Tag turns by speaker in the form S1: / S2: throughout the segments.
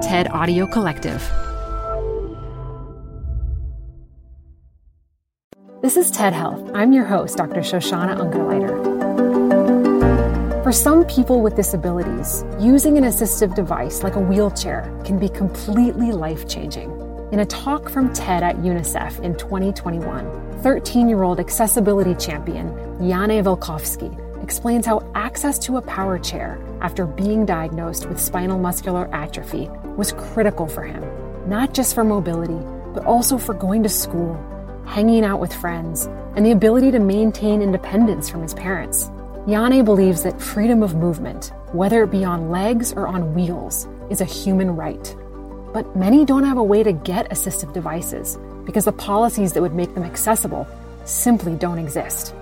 S1: TED Audio Collective. This is TED Health. I'm your host, Dr. Shoshana Ungerleider. For some people with disabilities, using an assistive device like a wheelchair can be completely life changing. In a talk from TED at UNICEF in 2021, 13 year old accessibility champion Jane Wilkowski explains how access to a power chair after being diagnosed with spinal muscular atrophy was critical for him, not just for mobility, but also for going to school, hanging out with friends, and the ability to maintain independence from his parents. Yane believes that freedom of movement, whether it be on legs or on wheels, is a human right. But many don't have a way to get assistive devices because the policies that would make them accessible simply don't exist.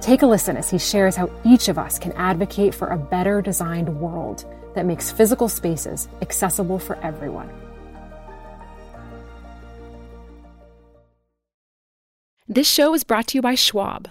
S1: Take a listen as he shares how each of us can advocate for a better designed world that makes physical spaces accessible for everyone. This show is brought to you by Schwab.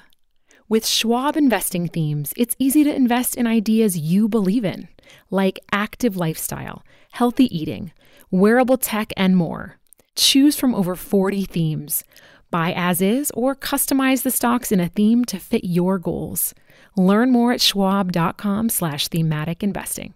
S1: With Schwab investing themes, it's easy to invest in ideas you believe in, like active lifestyle, healthy eating, wearable tech, and more. Choose from over 40 themes. Buy as is or customize the stocks in a theme to fit your goals. Learn more at schwab.com slash thematic investing.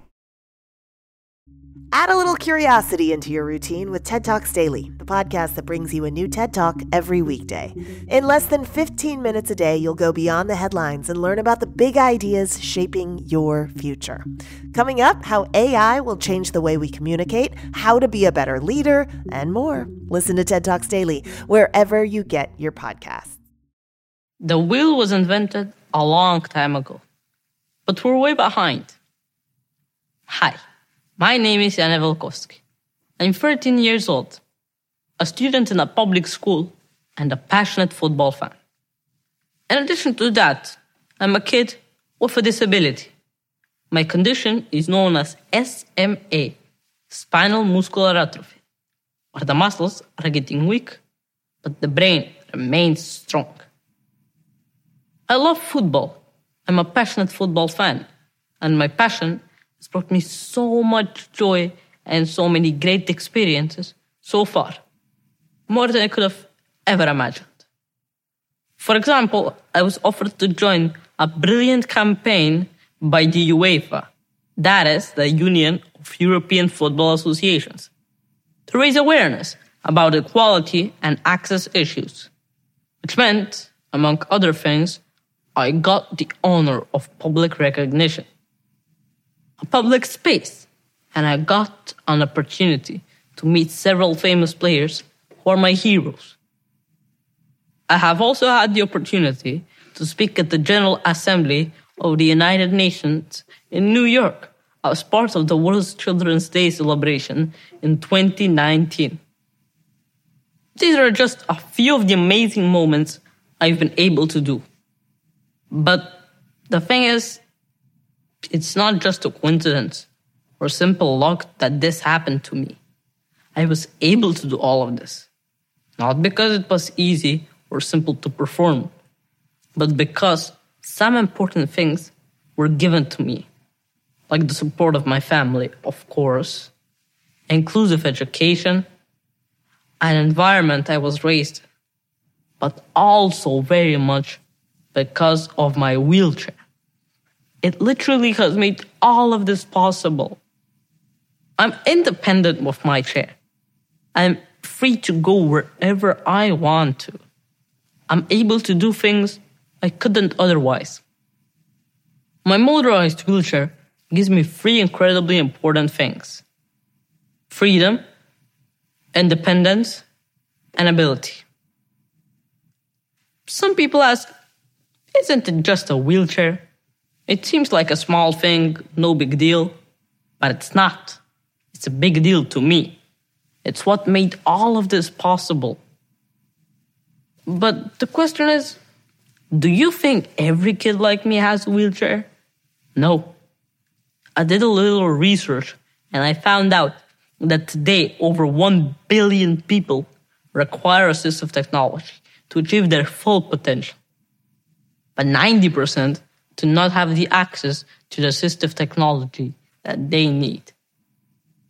S2: Add a little curiosity into your routine with TED Talks Daily, the podcast that brings you a new TED Talk every weekday. In less than 15 minutes a day, you'll go beyond the headlines and learn about the big ideas shaping your future. Coming up, how AI will change the way we communicate, how to be a better leader, and more. Listen to TED Talks Daily wherever you get your podcasts.
S3: The wheel was invented a long time ago, but we're way behind. Hi. My name is Jane Wilkowski. I'm 13 years old, a student in a public school, and a passionate football fan. In addition to that, I'm a kid with a disability. My condition is known as SMA, spinal muscular atrophy, where the muscles are getting weak, but the brain remains strong. I love football. I'm a passionate football fan, and my passion it's brought me so much joy and so many great experiences so far, more than I could have ever imagined. For example, I was offered to join a brilliant campaign by the UEFA, that is, the Union of European Football Associations, to raise awareness about equality and access issues, which meant, among other things, I got the honor of public recognition a public space, and I got an opportunity to meet several famous players who are my heroes. I have also had the opportunity to speak at the General Assembly of the United Nations in New York as part of the World Children's Day celebration in 2019. These are just a few of the amazing moments I've been able to do. But the thing is, it's not just a coincidence or simple luck that this happened to me. I was able to do all of this. Not because it was easy or simple to perform, but because some important things were given to me, like the support of my family, of course, inclusive education, an environment I was raised, but also very much because of my wheelchair. It literally has made all of this possible. I'm independent with my chair. I'm free to go wherever I want to. I'm able to do things I couldn't otherwise. My motorized wheelchair gives me three incredibly important things freedom, independence, and ability. Some people ask, isn't it just a wheelchair? It seems like a small thing, no big deal, but it's not. It's a big deal to me. It's what made all of this possible. But the question is do you think every kid like me has a wheelchair? No. I did a little research and I found out that today over 1 billion people require assistive technology to achieve their full potential. But 90% do not have the access to the assistive technology that they need.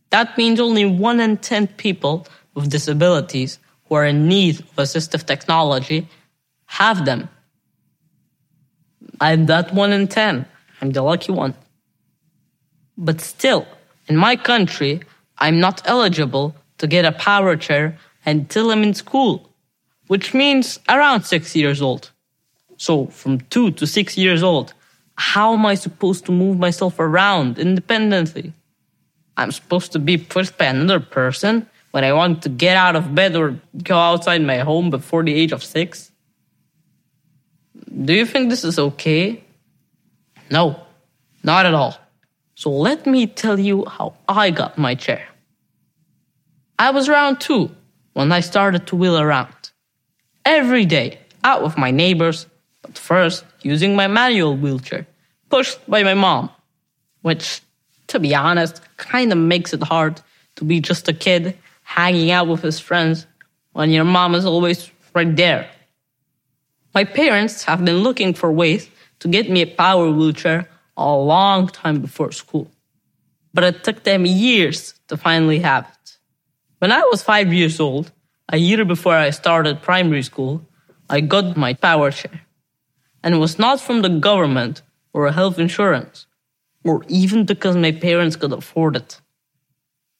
S3: That means only 1 in 10 people with disabilities who are in need of assistive technology have them. I'm that 1 in 10. I'm the lucky one. But still, in my country, I'm not eligible to get a power chair until I'm in school, which means around six years old. So from two to six years old, how am I supposed to move myself around independently? I'm supposed to be pushed by another person when I want to get out of bed or go outside my home before the age of six? Do you think this is okay? No, not at all. So let me tell you how I got my chair. I was around two when I started to wheel around. Every day, out with my neighbors, but first using my manual wheelchair, pushed by my mom, which, to be honest, kind of makes it hard to be just a kid hanging out with his friends when your mom is always right there. My parents have been looking for ways to get me a power wheelchair a long time before school. But it took them years to finally have it. When I was five years old, a year before I started primary school, I got my power chair. And it was not from the government or health insurance, or even because my parents could afford it,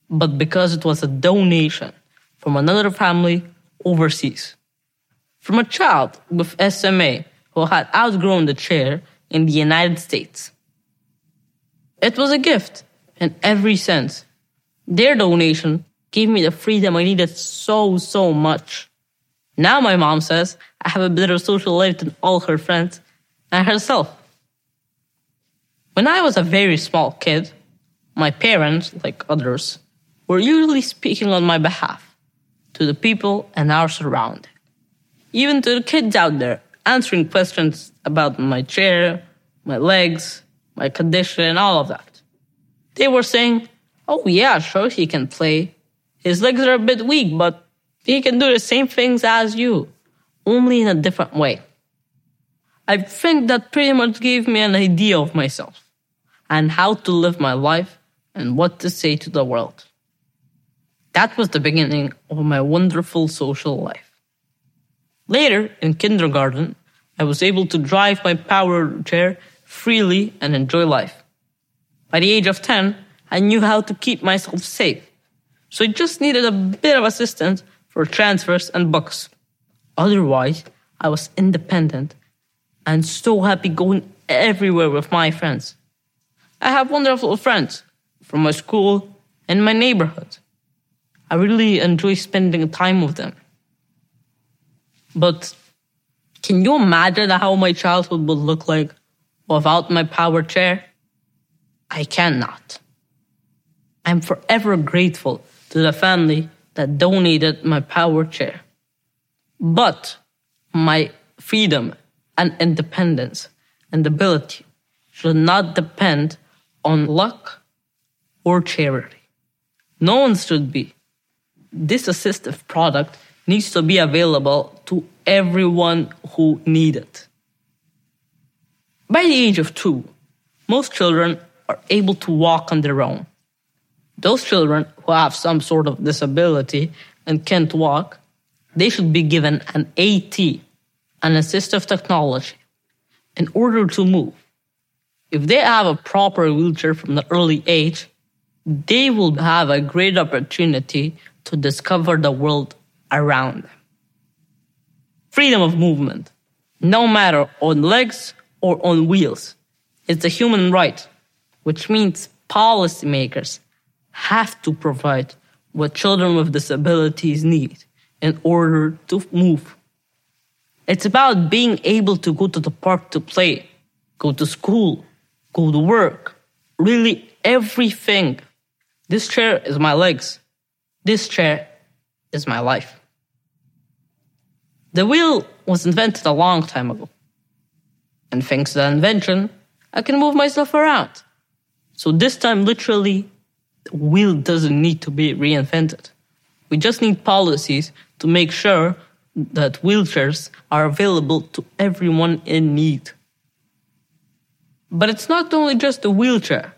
S3: but because it was a donation from another family overseas. From a child with SMA who had outgrown the chair in the United States. It was a gift in every sense. Their donation gave me the freedom I needed so, so much. Now my mom says I have a better social life than all her friends and herself. When I was a very small kid, my parents, like others, were usually speaking on my behalf to the people and our surrounding. Even to the kids out there, answering questions about my chair, my legs, my condition, and all of that. They were saying, oh yeah, sure he can play. His legs are a bit weak, but he can do the same things as you, only in a different way. I think that pretty much gave me an idea of myself and how to live my life and what to say to the world. That was the beginning of my wonderful social life. Later, in kindergarten, I was able to drive my power chair freely and enjoy life. By the age of 10, I knew how to keep myself safe. So I just needed a bit of assistance for transfers and books. Otherwise, I was independent and so happy going everywhere with my friends. I have wonderful friends from my school and my neighborhood. I really enjoy spending time with them. But can you imagine how my childhood would look like without my power chair? I cannot. I'm forever grateful to the family that donated my power chair. But my freedom and independence and ability should not depend on luck or charity. No one should be. This assistive product needs to be available to everyone who needs it. By the age of two, most children are able to walk on their own. Those children who have some sort of disability and can't walk they should be given an AT, an assistive technology, in order to move. If they have a proper wheelchair from the early age, they will have a great opportunity to discover the world around them. Freedom of movement, no matter on legs or on wheels, is a human right, which means policymakers have to provide what children with disabilities need in order to move. It's about being able to go to the park to play, go to school, go to work, really everything. This chair is my legs. This chair is my life. The wheel was invented a long time ago. And thanks to the invention, I can move myself around. So this time, literally, the wheel doesn't need to be reinvented. We just need policies to make sure that wheelchairs are available to everyone in need. But it's not only just a wheelchair.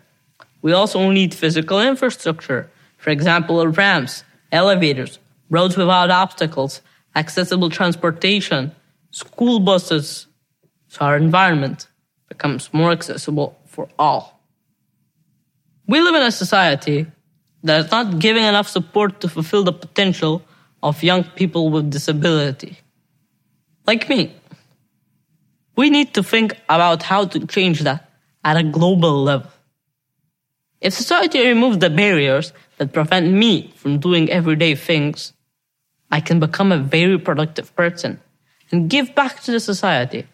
S3: We also need physical infrastructure, for example, ramps, elevators, roads without obstacles, accessible transportation, school buses, so our environment becomes more accessible for all. We live in a society that is not giving enough support to fulfill the potential of young people with disability. Like me. We need to think about how to change that at a global level. If society removes the barriers that prevent me from doing everyday things, I can become a very productive person and give back to the society.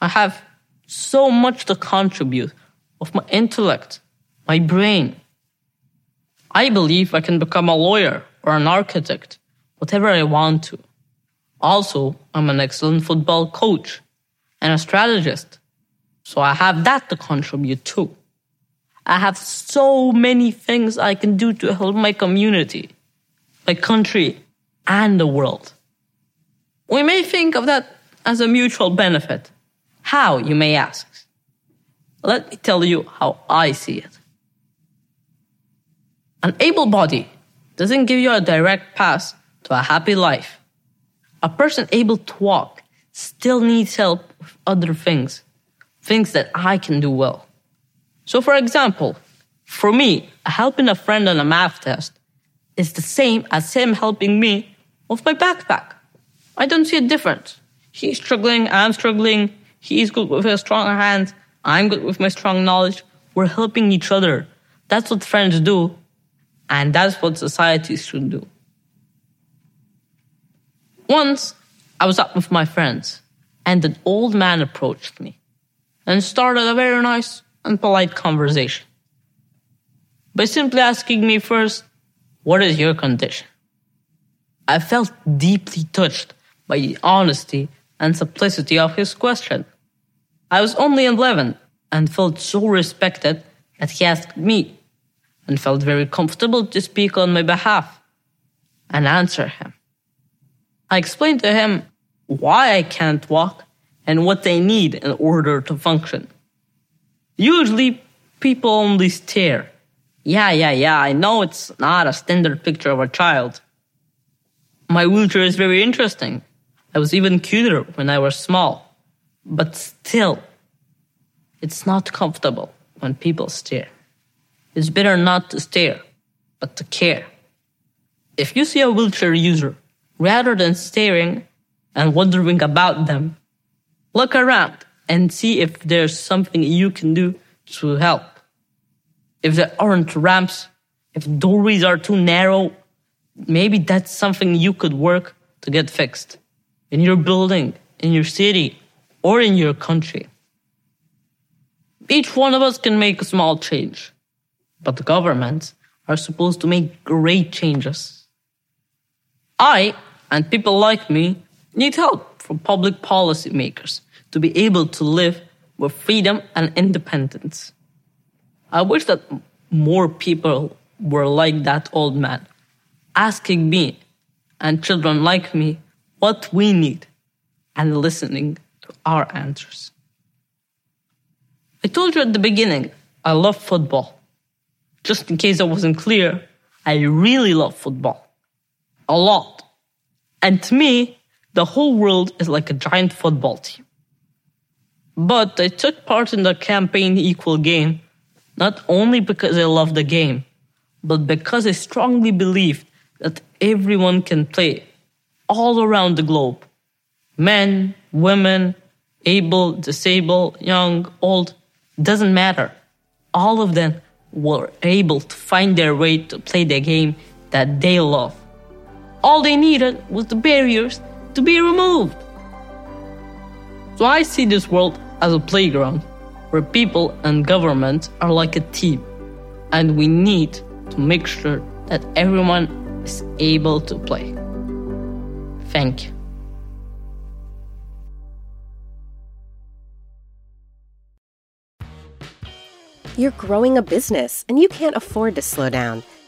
S3: I have so much to contribute of my intellect, my brain. I believe I can become a lawyer or an architect, whatever I want to. Also, I'm an excellent football coach and a strategist, so I have that to contribute too. I have so many things I can do to help my community, my country, and the world. We may think of that as a mutual benefit. How, you may ask? Let me tell you how I see it. An able body doesn't give you a direct path to a happy life. A person able to walk still needs help with other things, things that I can do well. So, for example, for me, helping a friend on a math test is the same as him helping me with my backpack. I don't see a difference. He's struggling, I'm struggling. He's good with his strong hands, I'm good with my strong knowledge. We're helping each other. That's what friends do, and that's what societies should do. Once, I was up with my friends, and an old man approached me and started a very nice and polite conversation by simply asking me first, What is your condition? I felt deeply touched by the honesty and simplicity of his question. I was only 11 and felt so respected that he asked me and felt very comfortable to speak on my behalf and answer him. I explained to him why I can't walk and what they need in order to function. Usually, people only stare. Yeah, yeah, yeah, I know it's not a standard picture of a child. My wheelchair is very interesting. I was even cuter when I was small. But still, it's not comfortable when people stare. It's better not to stare, but to care. If you see a wheelchair user, rather than staring and wondering about them, look around and see if there's something you can do to help. If there aren't ramps, if doorways are too narrow, maybe that's something you could work to get fixed in your building, in your city, or in your country. Each one of us can make a small change, but the governments are supposed to make great changes. I, and people like me, need help from public policy makers to be able to live with freedom and independence. I wish that more people were like that old man, asking me and children like me what we need and listening to our answers. I told you at the beginning, I love football. Just in case I wasn't clear, I really love football. A lot. And to me, the whole world is like a giant football team. But I took part in the campaign equal game, not only because I love the game, but because I strongly believe that everyone can play all around the globe. Men, women, able, disabled, young, old, doesn't matter. All of them were able to find their way to play the game that they love. All they needed was the barriers to be removed. So I see this world as a playground where people and government are like a team, and we need to make sure that everyone is able to play. Thank you.
S4: You're growing a business and you can't afford to slow down.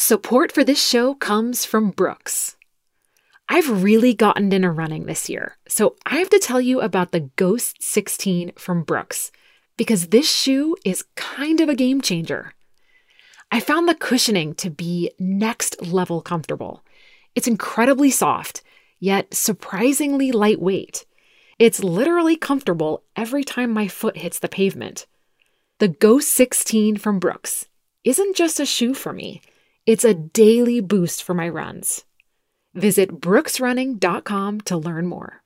S1: Support for this show comes from Brooks. I've really gotten into running this year, so I have to tell you about the Ghost 16 from Brooks because this shoe is kind of a game changer. I found the cushioning to be next level comfortable. It's incredibly soft, yet surprisingly lightweight. It's literally comfortable every time my foot hits the pavement. The Ghost 16 from Brooks isn't just a shoe for me, it's a daily boost for my runs. Visit brooksrunning.com to learn more.